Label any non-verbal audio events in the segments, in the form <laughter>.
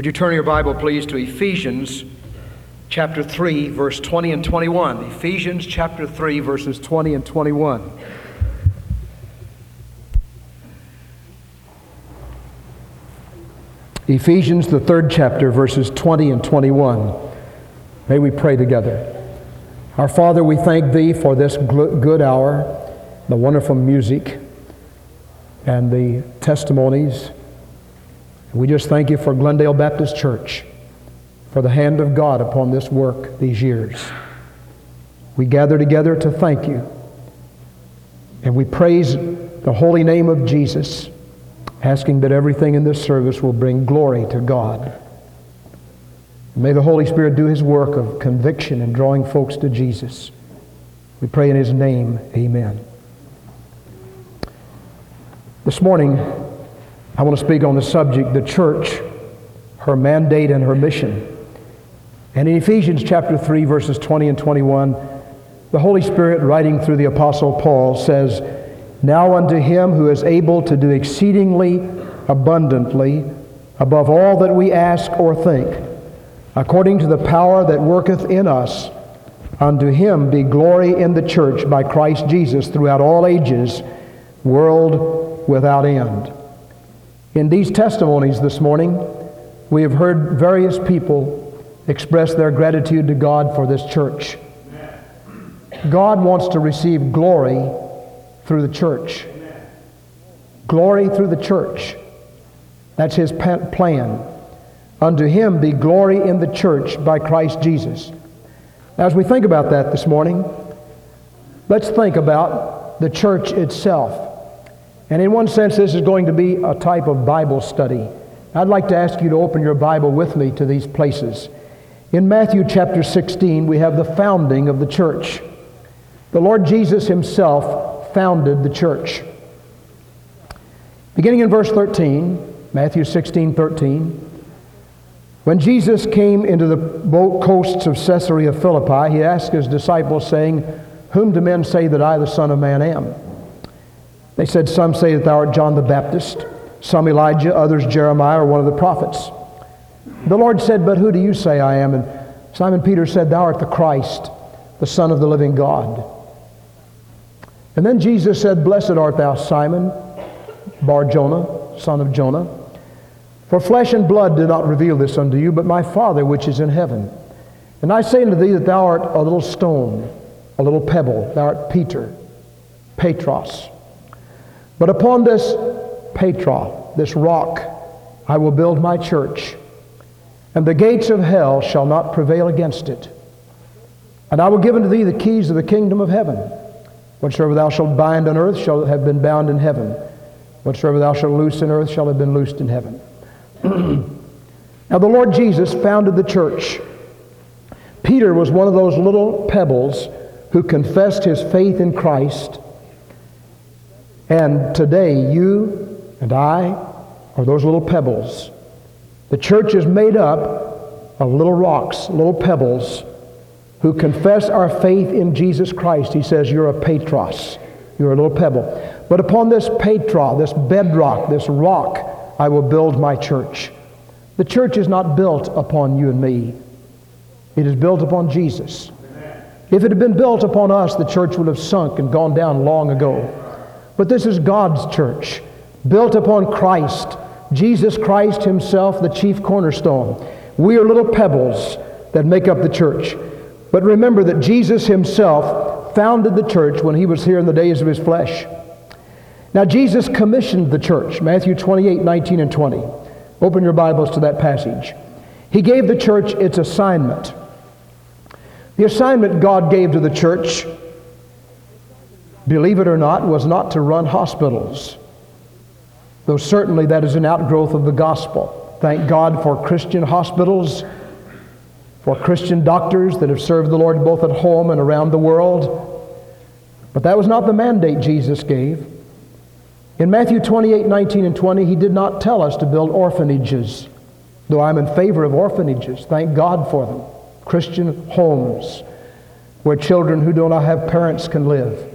Would you turn your Bible, please, to Ephesians chapter 3, verse 20 and 21? Ephesians chapter 3, verses 20 and 21. Ephesians, the third chapter, verses 20 and 21. May we pray together. Our Father, we thank Thee for this good hour, the wonderful music, and the testimonies. We just thank you for Glendale Baptist Church, for the hand of God upon this work these years. We gather together to thank you, and we praise the holy name of Jesus, asking that everything in this service will bring glory to God. May the Holy Spirit do his work of conviction and drawing folks to Jesus. We pray in his name, amen. This morning, I want to speak on the subject, the church, her mandate and her mission. And in Ephesians chapter 3, verses 20 and 21, the Holy Spirit, writing through the Apostle Paul, says, Now unto him who is able to do exceedingly abundantly above all that we ask or think, according to the power that worketh in us, unto him be glory in the church by Christ Jesus throughout all ages, world without end. In these testimonies this morning, we have heard various people express their gratitude to God for this church. God wants to receive glory through the church. Glory through the church. That's his plan. Unto him be glory in the church by Christ Jesus. As we think about that this morning, let's think about the church itself. And in one sense, this is going to be a type of Bible study. I'd like to ask you to open your Bible with me to these places. In Matthew chapter 16, we have the founding of the church. The Lord Jesus himself founded the church. Beginning in verse 13, Matthew 16, 13, when Jesus came into the boat coasts of Caesarea Philippi, he asked his disciples, saying, Whom do men say that I, the Son of Man, am? They said, Some say that thou art John the Baptist, some Elijah, others Jeremiah or one of the prophets. The Lord said, But who do you say I am? And Simon Peter said, Thou art the Christ, the Son of the living God. And then Jesus said, Blessed art thou, Simon, Bar Jonah, son of Jonah. For flesh and blood did not reveal this unto you, but my Father which is in heaven. And I say unto thee that thou art a little stone, a little pebble. Thou art Peter, Petros. But upon this Petra, this rock, I will build my church, and the gates of hell shall not prevail against it. And I will give unto thee the keys of the kingdom of heaven. Whatsoever thou shalt bind on earth shall have been bound in heaven. Whatsoever thou shalt loose in earth shall have been loosed in heaven. <clears throat> now, the Lord Jesus founded the church. Peter was one of those little pebbles who confessed his faith in Christ and today, you and I are those little pebbles. The church is made up of little rocks, little pebbles, who confess our faith in Jesus Christ. He says, You're a Petros. You're a little pebble. But upon this Petra, this bedrock, this rock, I will build my church. The church is not built upon you and me, it is built upon Jesus. If it had been built upon us, the church would have sunk and gone down long ago. But this is God's church, built upon Christ, Jesus Christ Himself, the chief cornerstone. We are little pebbles that make up the church. But remember that Jesus Himself founded the church when He was here in the days of His flesh. Now, Jesus commissioned the church, Matthew 28 19 and 20. Open your Bibles to that passage. He gave the church its assignment. The assignment God gave to the church believe it or not, was not to run hospitals, though certainly that is an outgrowth of the gospel. Thank God for Christian hospitals, for Christian doctors that have served the Lord both at home and around the world. But that was not the mandate Jesus gave. In Matthew 28 19 and 20, he did not tell us to build orphanages, though I'm in favor of orphanages. Thank God for them. Christian homes where children who do not have parents can live.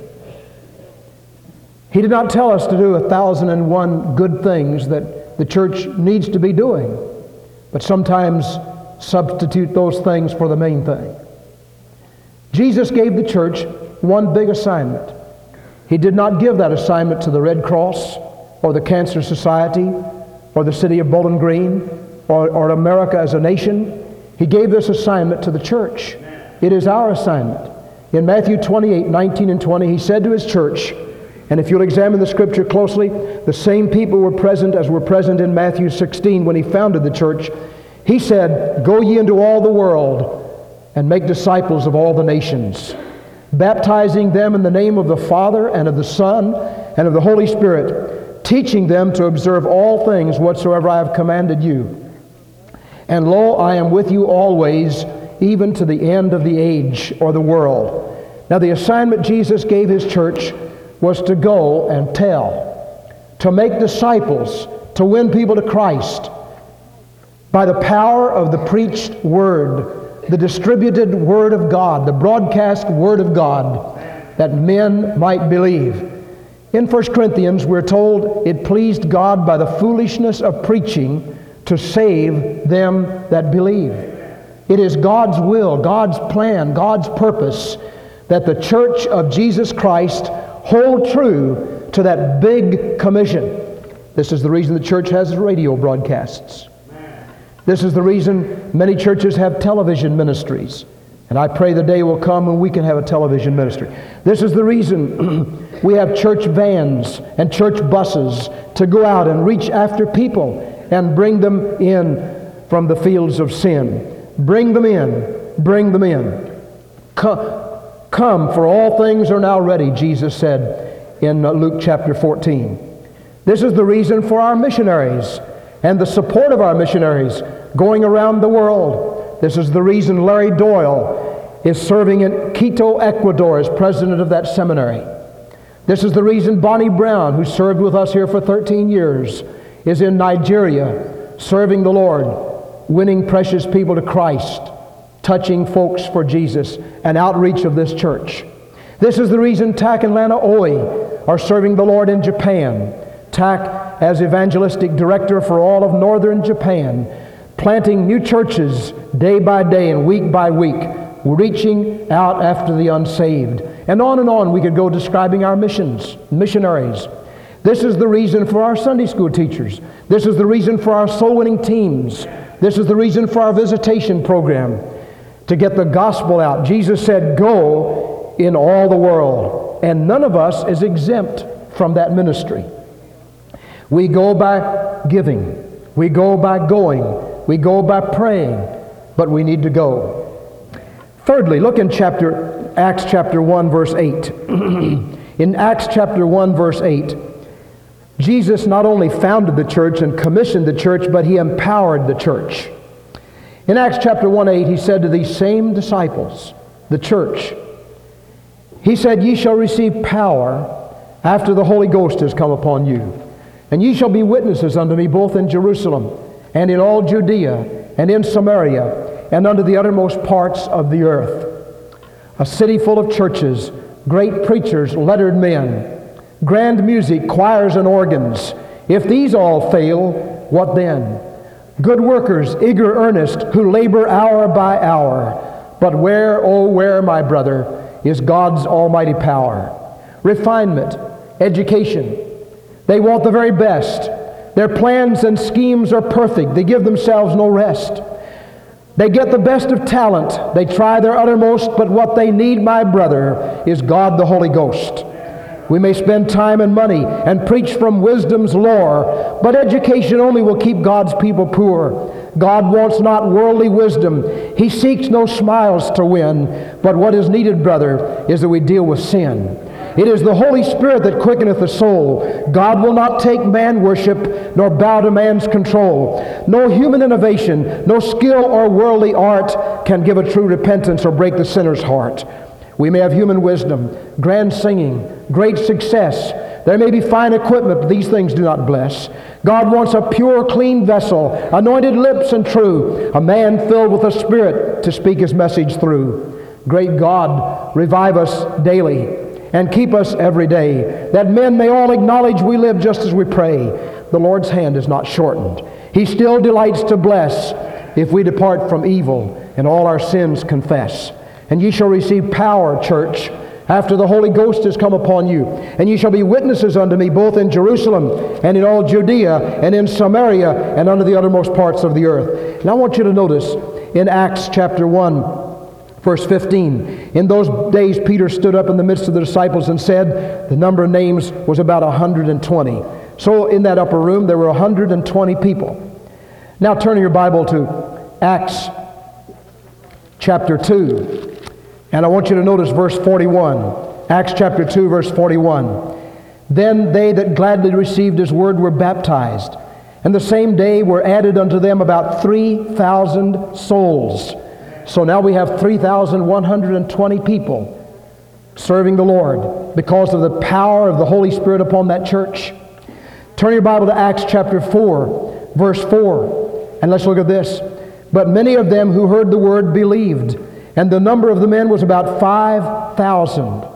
He did not tell us to do a thousand and one good things that the church needs to be doing. but sometimes substitute those things for the main thing. Jesus gave the church one big assignment. He did not give that assignment to the Red Cross or the Cancer Society or the city of Bowling Green or, or America as a nation. He gave this assignment to the church. It is our assignment. In Matthew 28 19 and 20, he said to his church, and if you'll examine the scripture closely, the same people were present as were present in Matthew 16 when he founded the church. He said, Go ye into all the world and make disciples of all the nations, baptizing them in the name of the Father and of the Son and of the Holy Spirit, teaching them to observe all things whatsoever I have commanded you. And lo, I am with you always, even to the end of the age or the world. Now, the assignment Jesus gave his church was to go and tell, to make disciples, to win people to Christ by the power of the preached word, the distributed word of God, the broadcast word of God, that men might believe. In 1 Corinthians, we're told it pleased God by the foolishness of preaching to save them that believe. It is God's will, God's plan, God's purpose that the church of Jesus Christ hold true to that big commission. This is the reason the church has radio broadcasts. This is the reason many churches have television ministries. And I pray the day will come when we can have a television ministry. This is the reason <clears throat> we have church vans and church buses to go out and reach after people and bring them in from the fields of sin. Bring them in. Bring them in. Come, come, for all things are now ready, Jesus said in Luke chapter 14. This is the reason for our missionaries and the support of our missionaries going around the world. This is the reason Larry Doyle is serving in Quito, Ecuador as president of that seminary. This is the reason Bonnie Brown, who served with us here for 13 years, is in Nigeria serving the Lord, winning precious people to Christ, touching folks for Jesus, and outreach of this church. This is the reason Tak and Lana Oi are serving the Lord in Japan. Tak as evangelistic director for all of northern Japan, planting new churches day by day and week by week, reaching out after the unsaved. And on and on we could go describing our missions, missionaries. This is the reason for our Sunday school teachers. This is the reason for our soul winning teams. This is the reason for our visitation program to get the gospel out. Jesus said, Go in all the world. And none of us is exempt from that ministry. We go by giving, we go by going, we go by praying, but we need to go. Thirdly, look in chapter Acts chapter 1 verse 8. <clears throat> in Acts chapter 1 verse 8, Jesus not only founded the church and commissioned the church, but he empowered the church. In Acts chapter 1 8, he said to these same disciples, the church, he said, Ye shall receive power after the Holy Ghost has come upon you. And ye shall be witnesses unto me both in Jerusalem and in all Judea and in Samaria and unto the uttermost parts of the earth. A city full of churches, great preachers, lettered men, grand music, choirs, and organs. If these all fail, what then? Good workers, eager, earnest, who labor hour by hour. But where, oh, where, my brother, is God's almighty power? Refinement, education. They want the very best. Their plans and schemes are perfect. They give themselves no rest. They get the best of talent. They try their uttermost, but what they need, my brother, is God the Holy Ghost. We may spend time and money and preach from wisdom's lore, but education only will keep God's people poor. God wants not worldly wisdom. He seeks no smiles to win. But what is needed, brother, is that we deal with sin. It is the Holy Spirit that quickeneth the soul. God will not take man worship nor bow to man's control. No human innovation, no skill or worldly art can give a true repentance or break the sinner's heart. We may have human wisdom, grand singing, great success. There may be fine equipment, but these things do not bless. God wants a pure, clean vessel, anointed lips and true, a man filled with the Spirit to speak his message through. Great God, revive us daily and keep us every day, that men may all acknowledge we live just as we pray. The Lord's hand is not shortened. He still delights to bless if we depart from evil and all our sins confess. And ye shall receive power, church, after the Holy Ghost has come upon you. And ye shall be witnesses unto me both in Jerusalem and in all Judea and in Samaria and unto the uttermost parts of the earth. And I want you to notice in Acts chapter 1, Verse 15 In those days, Peter stood up in the midst of the disciples and said, The number of names was about 120. So in that upper room, there were 120 people. Now turn your Bible to Acts chapter 2. And I want you to notice verse 41. Acts chapter 2, verse 41. Then they that gladly received his word were baptized. And the same day were added unto them about 3,000 souls. So now we have 3,120 people serving the Lord because of the power of the Holy Spirit upon that church. Turn your Bible to Acts chapter 4, verse 4, and let's look at this. But many of them who heard the word believed, and the number of the men was about 5,000.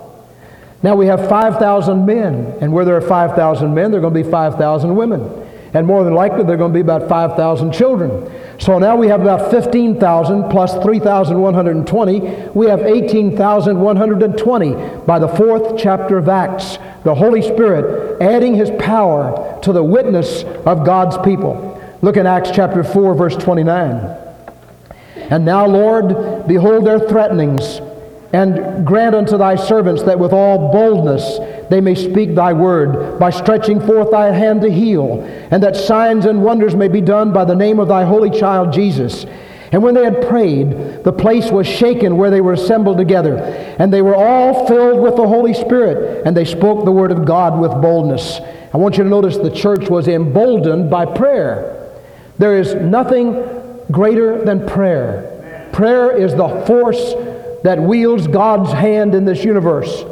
Now we have 5,000 men, and where there are 5,000 men, there are going to be 5,000 women. And more than likely, there are going to be about 5,000 children. So now we have about 15,000 plus 3,120. We have 18,120 by the fourth chapter of Acts. The Holy Spirit adding His power to the witness of God's people. Look in Acts chapter 4, verse 29. And now, Lord, behold their threatenings and grant unto thy servants that with all boldness they may speak thy word, by stretching forth thy hand to heal, and that signs and wonders may be done by the name of thy holy child Jesus. And when they had prayed, the place was shaken where they were assembled together, and they were all filled with the Holy Spirit, and they spoke the word of God with boldness. I want you to notice the church was emboldened by prayer. There is nothing greater than prayer. Prayer is the force that wields God's hand in this universe.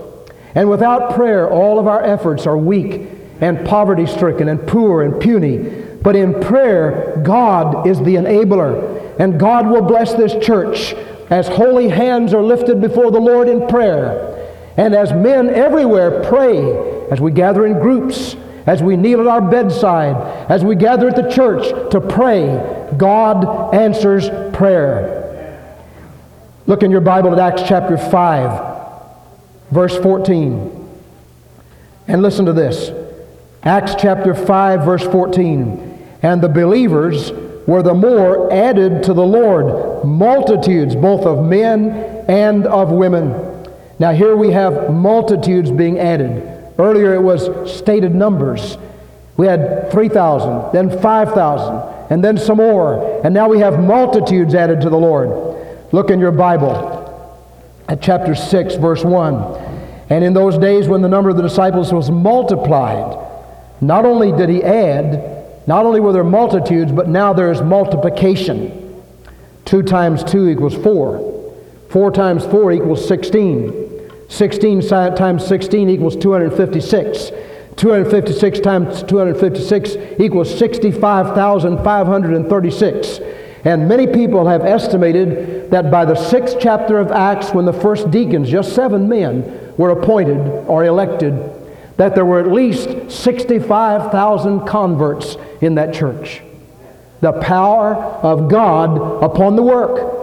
And without prayer, all of our efforts are weak and poverty stricken and poor and puny. But in prayer, God is the enabler. And God will bless this church as holy hands are lifted before the Lord in prayer. And as men everywhere pray, as we gather in groups, as we kneel at our bedside, as we gather at the church to pray, God answers prayer. Look in your Bible at Acts chapter 5, verse 14. And listen to this Acts chapter 5, verse 14. And the believers were the more added to the Lord, multitudes both of men and of women. Now, here we have multitudes being added. Earlier it was stated numbers. We had 3,000, then 5,000, and then some more. And now we have multitudes added to the Lord. Look in your Bible at chapter 6, verse 1. And in those days when the number of the disciples was multiplied, not only did he add, not only were there multitudes, but now there is multiplication. 2 times 2 equals 4. 4 times 4 equals 16. 16 times 16 equals 256. 256 times 256 equals 65,536. And many people have estimated that by the sixth chapter of Acts, when the first deacons, just seven men, were appointed or elected, that there were at least 65,000 converts in that church. The power of God upon the work.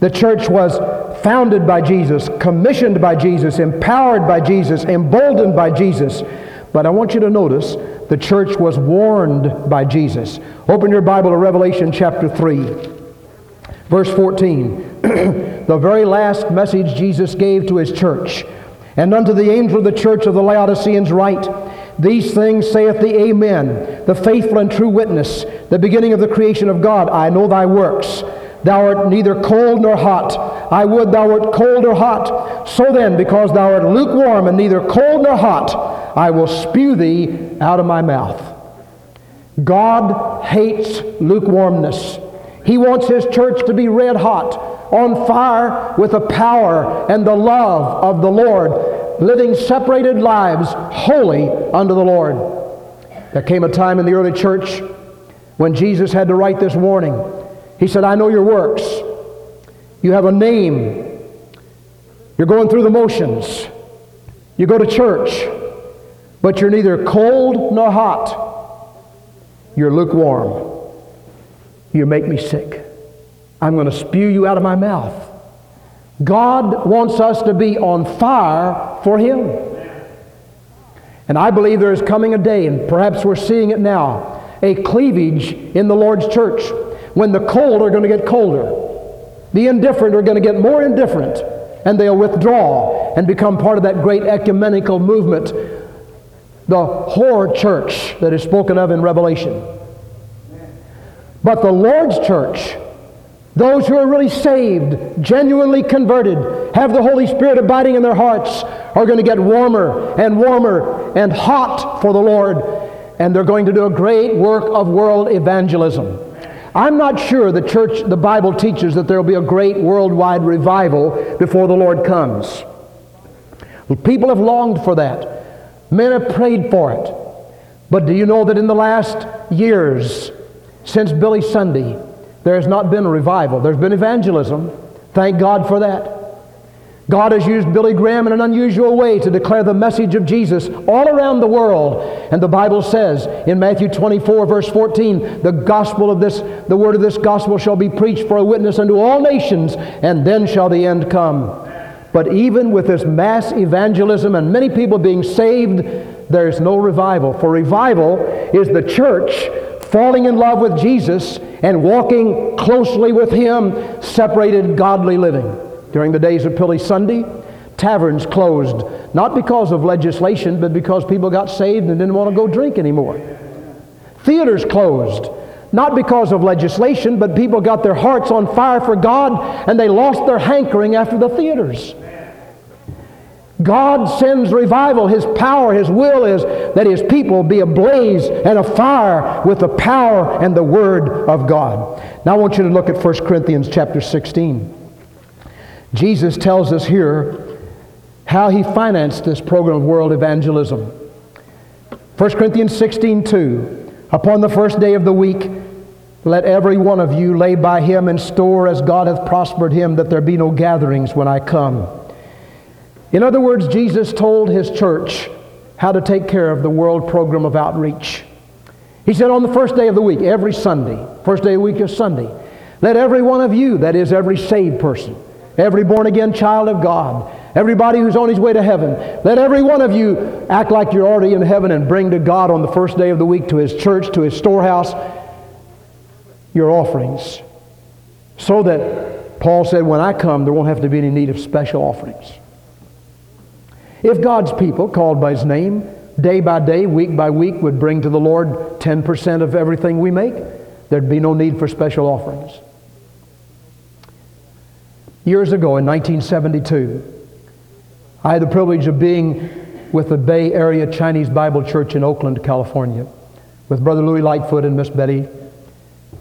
The church was founded by Jesus, commissioned by Jesus, empowered by Jesus, emboldened by Jesus. But I want you to notice the church was warned by Jesus. Open your Bible to Revelation chapter 3, verse 14. <clears throat> the very last message Jesus gave to his church. And unto the angel of the church of the Laodiceans write, These things saith the Amen, the faithful and true witness, the beginning of the creation of God. I know thy works. Thou art neither cold nor hot. I would thou wert cold or hot. So then, because thou art lukewarm and neither cold nor hot, I will spew thee out of my mouth. God hates lukewarmness. He wants His church to be red hot, on fire with the power and the love of the Lord, living separated lives holy unto the Lord. There came a time in the early church when Jesus had to write this warning. He said, I know your works. You have a name. You're going through the motions. You go to church. But you're neither cold nor hot. You're lukewarm. You make me sick. I'm going to spew you out of my mouth. God wants us to be on fire for Him. And I believe there is coming a day, and perhaps we're seeing it now, a cleavage in the Lord's church when the cold are going to get colder. The indifferent are going to get more indifferent, and they'll withdraw and become part of that great ecumenical movement, the whore church that is spoken of in Revelation. But the Lord's church, those who are really saved, genuinely converted, have the Holy Spirit abiding in their hearts, are going to get warmer and warmer and hot for the Lord, and they're going to do a great work of world evangelism. I'm not sure the church, the Bible teaches that there will be a great worldwide revival before the Lord comes. People have longed for that. Men have prayed for it. But do you know that in the last years, since Billy Sunday, there has not been a revival. There's been evangelism. Thank God for that. God has used Billy Graham in an unusual way to declare the message of Jesus all around the world. And the Bible says in Matthew 24, verse 14, the gospel of this, the word of this gospel shall be preached for a witness unto all nations, and then shall the end come. But even with this mass evangelism and many people being saved, there is no revival. For revival is the church falling in love with Jesus and walking closely with Him, separated godly living. During the days of Billy Sunday, taverns closed, not because of legislation, but because people got saved and didn't want to go drink anymore. Theaters closed, not because of legislation, but people got their hearts on fire for God and they lost their hankering after the theaters. God sends revival. His power, His will is that His people be ablaze and afire with the power and the Word of God. Now I want you to look at 1 Corinthians chapter 16. Jesus tells us here how he financed this program of world evangelism. 1 Corinthians 16 2. Upon the first day of the week, let every one of you lay by him in store as God hath prospered him, that there be no gatherings when I come. In other words, Jesus told his church how to take care of the world program of outreach. He said on the first day of the week, every Sunday, first day of the week is Sunday, let every one of you, that is every saved person, every born again child of God, everybody who's on his way to heaven. Let every one of you act like you're already in heaven and bring to God on the first day of the week to his church, to his storehouse, your offerings. So that Paul said, when I come, there won't have to be any need of special offerings. If God's people, called by his name, day by day, week by week, would bring to the Lord 10% of everything we make, there'd be no need for special offerings. Years ago in 1972, I had the privilege of being with the Bay Area Chinese Bible Church in Oakland, California, with Brother Louis Lightfoot and Miss Betty.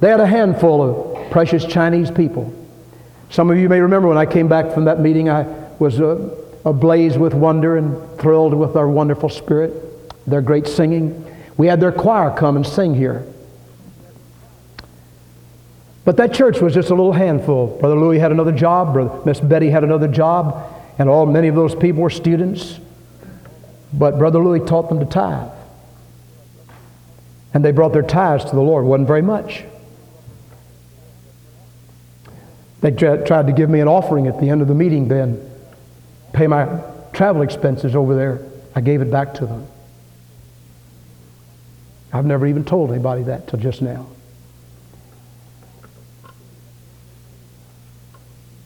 They had a handful of precious Chinese people. Some of you may remember when I came back from that meeting, I was uh, ablaze with wonder and thrilled with our wonderful spirit, their great singing. We had their choir come and sing here. But that church was just a little handful. Brother Louis had another job, Brother Miss Betty had another job, and all many of those people were students. But Brother Louis taught them to tithe. And they brought their tithes to the Lord. It wasn't very much. They tried to give me an offering at the end of the meeting then, pay my travel expenses over there. I gave it back to them. I've never even told anybody that till just now.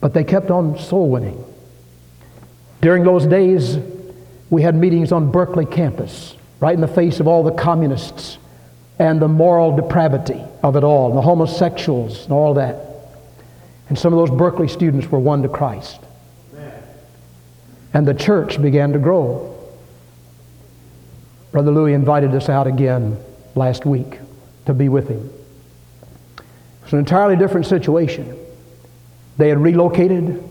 But they kept on soul winning. During those days, we had meetings on Berkeley campus, right in the face of all the communists and the moral depravity of it all, and the homosexuals and all that. And some of those Berkeley students were won to Christ. And the church began to grow. Brother Louis invited us out again last week to be with him. It's an entirely different situation. They had relocated,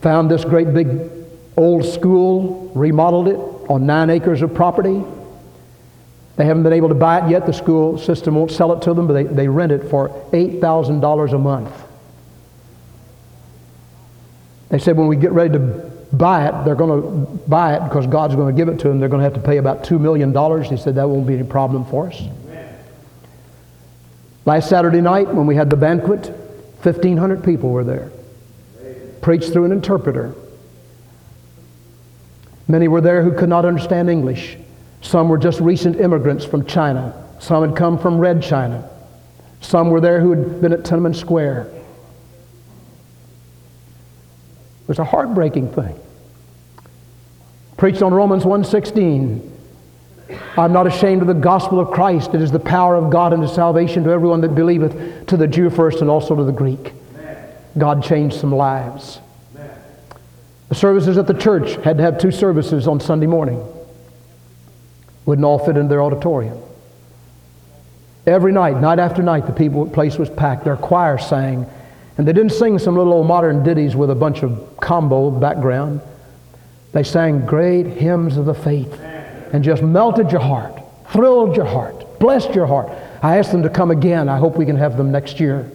found this great big old school, remodeled it on nine acres of property. They haven't been able to buy it yet. The school system won't sell it to them, but they, they rent it for $8,000 a month. They said when we get ready to buy it, they're going to buy it because God's going to give it to them. They're going to have to pay about $2 million. He said that won't be any problem for us. Last Saturday night, when we had the banquet, 1,500 people were there. Preached through an interpreter. Many were there who could not understand English. Some were just recent immigrants from China. Some had come from Red China. Some were there who had been at Tiananmen Square. It was a heartbreaking thing. Preached on Romans 1:16. I'm not ashamed of the gospel of Christ. It is the power of God unto salvation to everyone that believeth, to the Jew first and also to the Greek. God changed some lives. The services at the church had to have two services on Sunday morning. Wouldn't all fit in their auditorium. Every night, night after night, the people place was packed. Their choir sang. And they didn't sing some little old modern ditties with a bunch of combo background. They sang great hymns of the faith and just melted your heart, thrilled your heart, blessed your heart. I asked them to come again. I hope we can have them next year.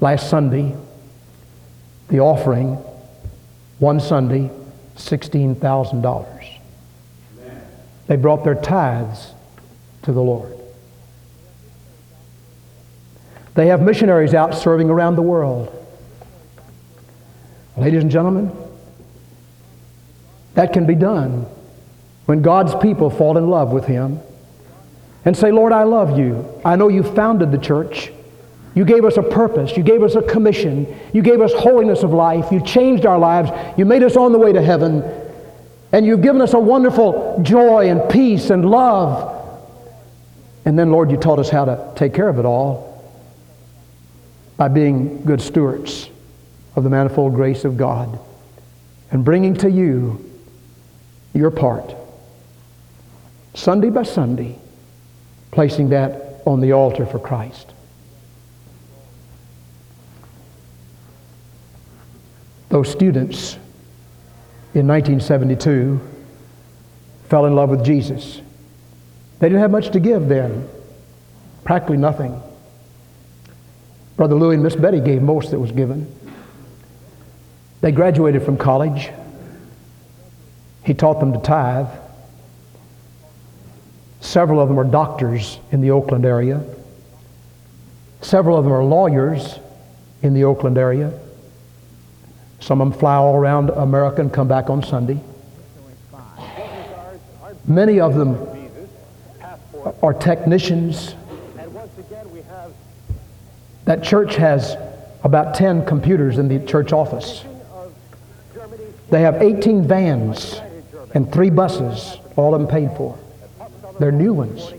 Last Sunday, the offering, one Sunday, $16,000. They brought their tithes to the Lord. They have missionaries out serving around the world. Ladies and gentlemen, that can be done when God's people fall in love with Him and say, Lord, I love you. I know you founded the church. You gave us a purpose. You gave us a commission. You gave us holiness of life. You changed our lives. You made us on the way to heaven. And you've given us a wonderful joy and peace and love. And then, Lord, you taught us how to take care of it all by being good stewards of the manifold grace of God and bringing to you your part, Sunday by Sunday, placing that on the altar for Christ. Those students in 1972 fell in love with Jesus. They didn't have much to give then, practically nothing. Brother Louis and Miss Betty gave most that was given. They graduated from college. He taught them to tithe. Several of them are doctors in the Oakland area. Several of them are lawyers in the Oakland area. Some of them fly all around America and come back on Sunday. Many of them are technicians. That church has about 10 computers in the church office. They have 18 vans and three buses, all of them paid for. They're new ones.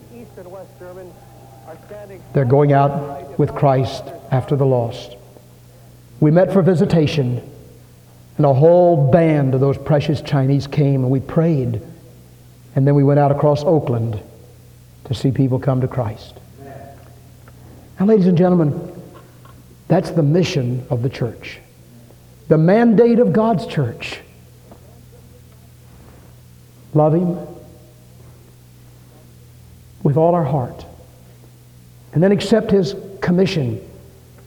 They're going out with Christ after the lost. We met for visitation, and a whole band of those precious Chinese came, and we prayed. And then we went out across Oakland to see people come to Christ. Now, ladies and gentlemen, that's the mission of the church, the mandate of God's church. Love Him with all our heart. And then accept His commission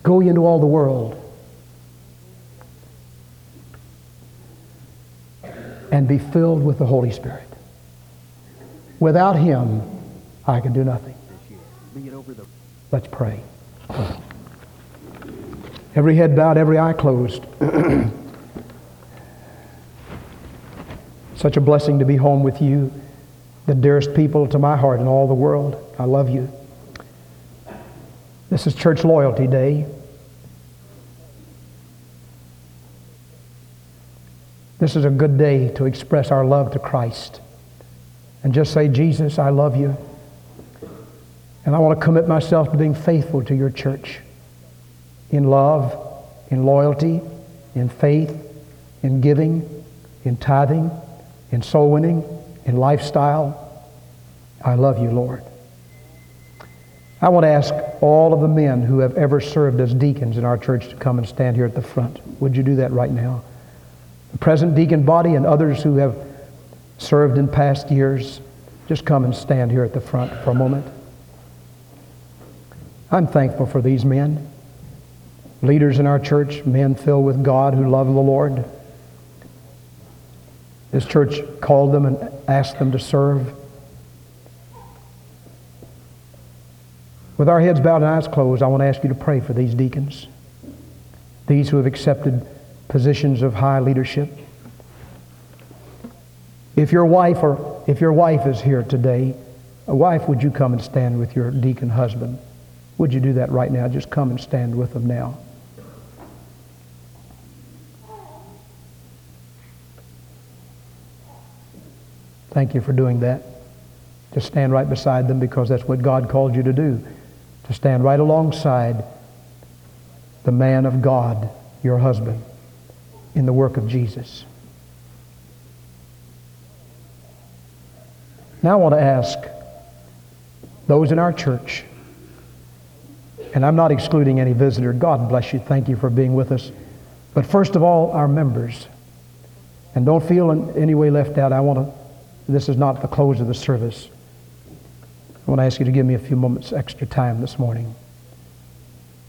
go into all the world. And be filled with the Holy Spirit. Without Him, I can do nothing. Let's pray. Every head bowed, every eye closed. <clears throat> Such a blessing to be home with you, the dearest people to my heart in all the world. I love you. This is Church Loyalty Day. This is a good day to express our love to Christ and just say, Jesus, I love you. And I want to commit myself to being faithful to your church in love, in loyalty, in faith, in giving, in tithing, in soul winning, in lifestyle. I love you, Lord. I want to ask all of the men who have ever served as deacons in our church to come and stand here at the front. Would you do that right now? The present deacon body and others who have served in past years, just come and stand here at the front for a moment. I'm thankful for these men, leaders in our church, men filled with God who love the Lord. This church called them and asked them to serve. With our heads bowed and eyes closed, I want to ask you to pray for these deacons, these who have accepted positions of high leadership. If your wife or if your wife is here today, a wife, would you come and stand with your deacon husband? Would you do that right now? Just come and stand with them now. Thank you for doing that. Just stand right beside them because that's what God called you to do. To stand right alongside the man of God, your husband, in the work of Jesus. Now I want to ask those in our church, and I'm not excluding any visitor. God bless you. Thank you for being with us. But first of all, our members. And don't feel in any way left out. I want to, this is not the close of the service. I want to ask you to give me a few moments extra time this morning.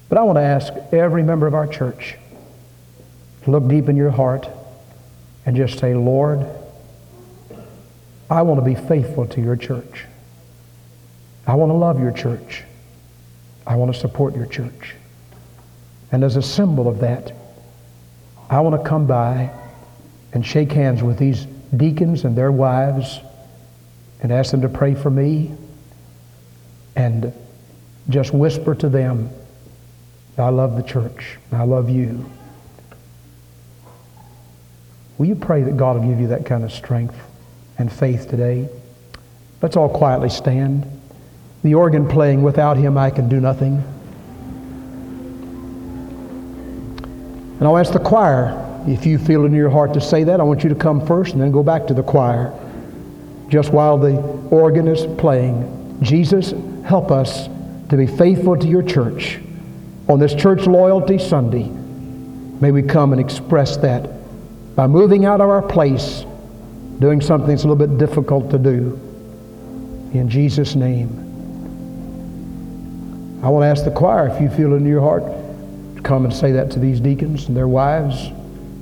But I want to ask every member of our church to look deep in your heart and just say, Lord, I want to be faithful to your church. I want to love your church. I want to support your church. And as a symbol of that, I want to come by and shake hands with these deacons and their wives and ask them to pray for me and just whisper to them, I love the church. I love you. Will you pray that God will give you that kind of strength and faith today? Let's all quietly stand. The organ playing, without him I can do nothing. And I'll ask the choir, if you feel in your heart to say that, I want you to come first and then go back to the choir. Just while the organ is playing, Jesus, help us to be faithful to your church. On this Church Loyalty Sunday, may we come and express that by moving out of our place, doing something that's a little bit difficult to do. In Jesus' name. I want to ask the choir if you feel in your heart to come and say that to these deacons and their wives.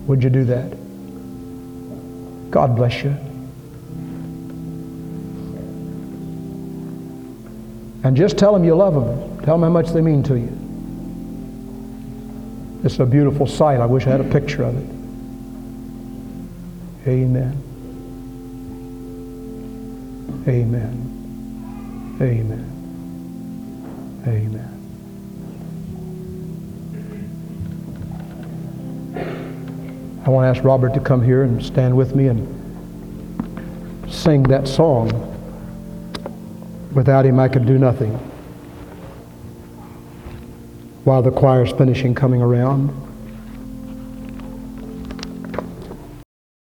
Would you do that? God bless you. And just tell them you love them. Tell them how much they mean to you. It's a beautiful sight. I wish I had a picture of it. Amen. Amen. Amen. Amen. I want to ask Robert to come here and stand with me and sing that song. Without him, I could do nothing. While the choir's finishing coming around.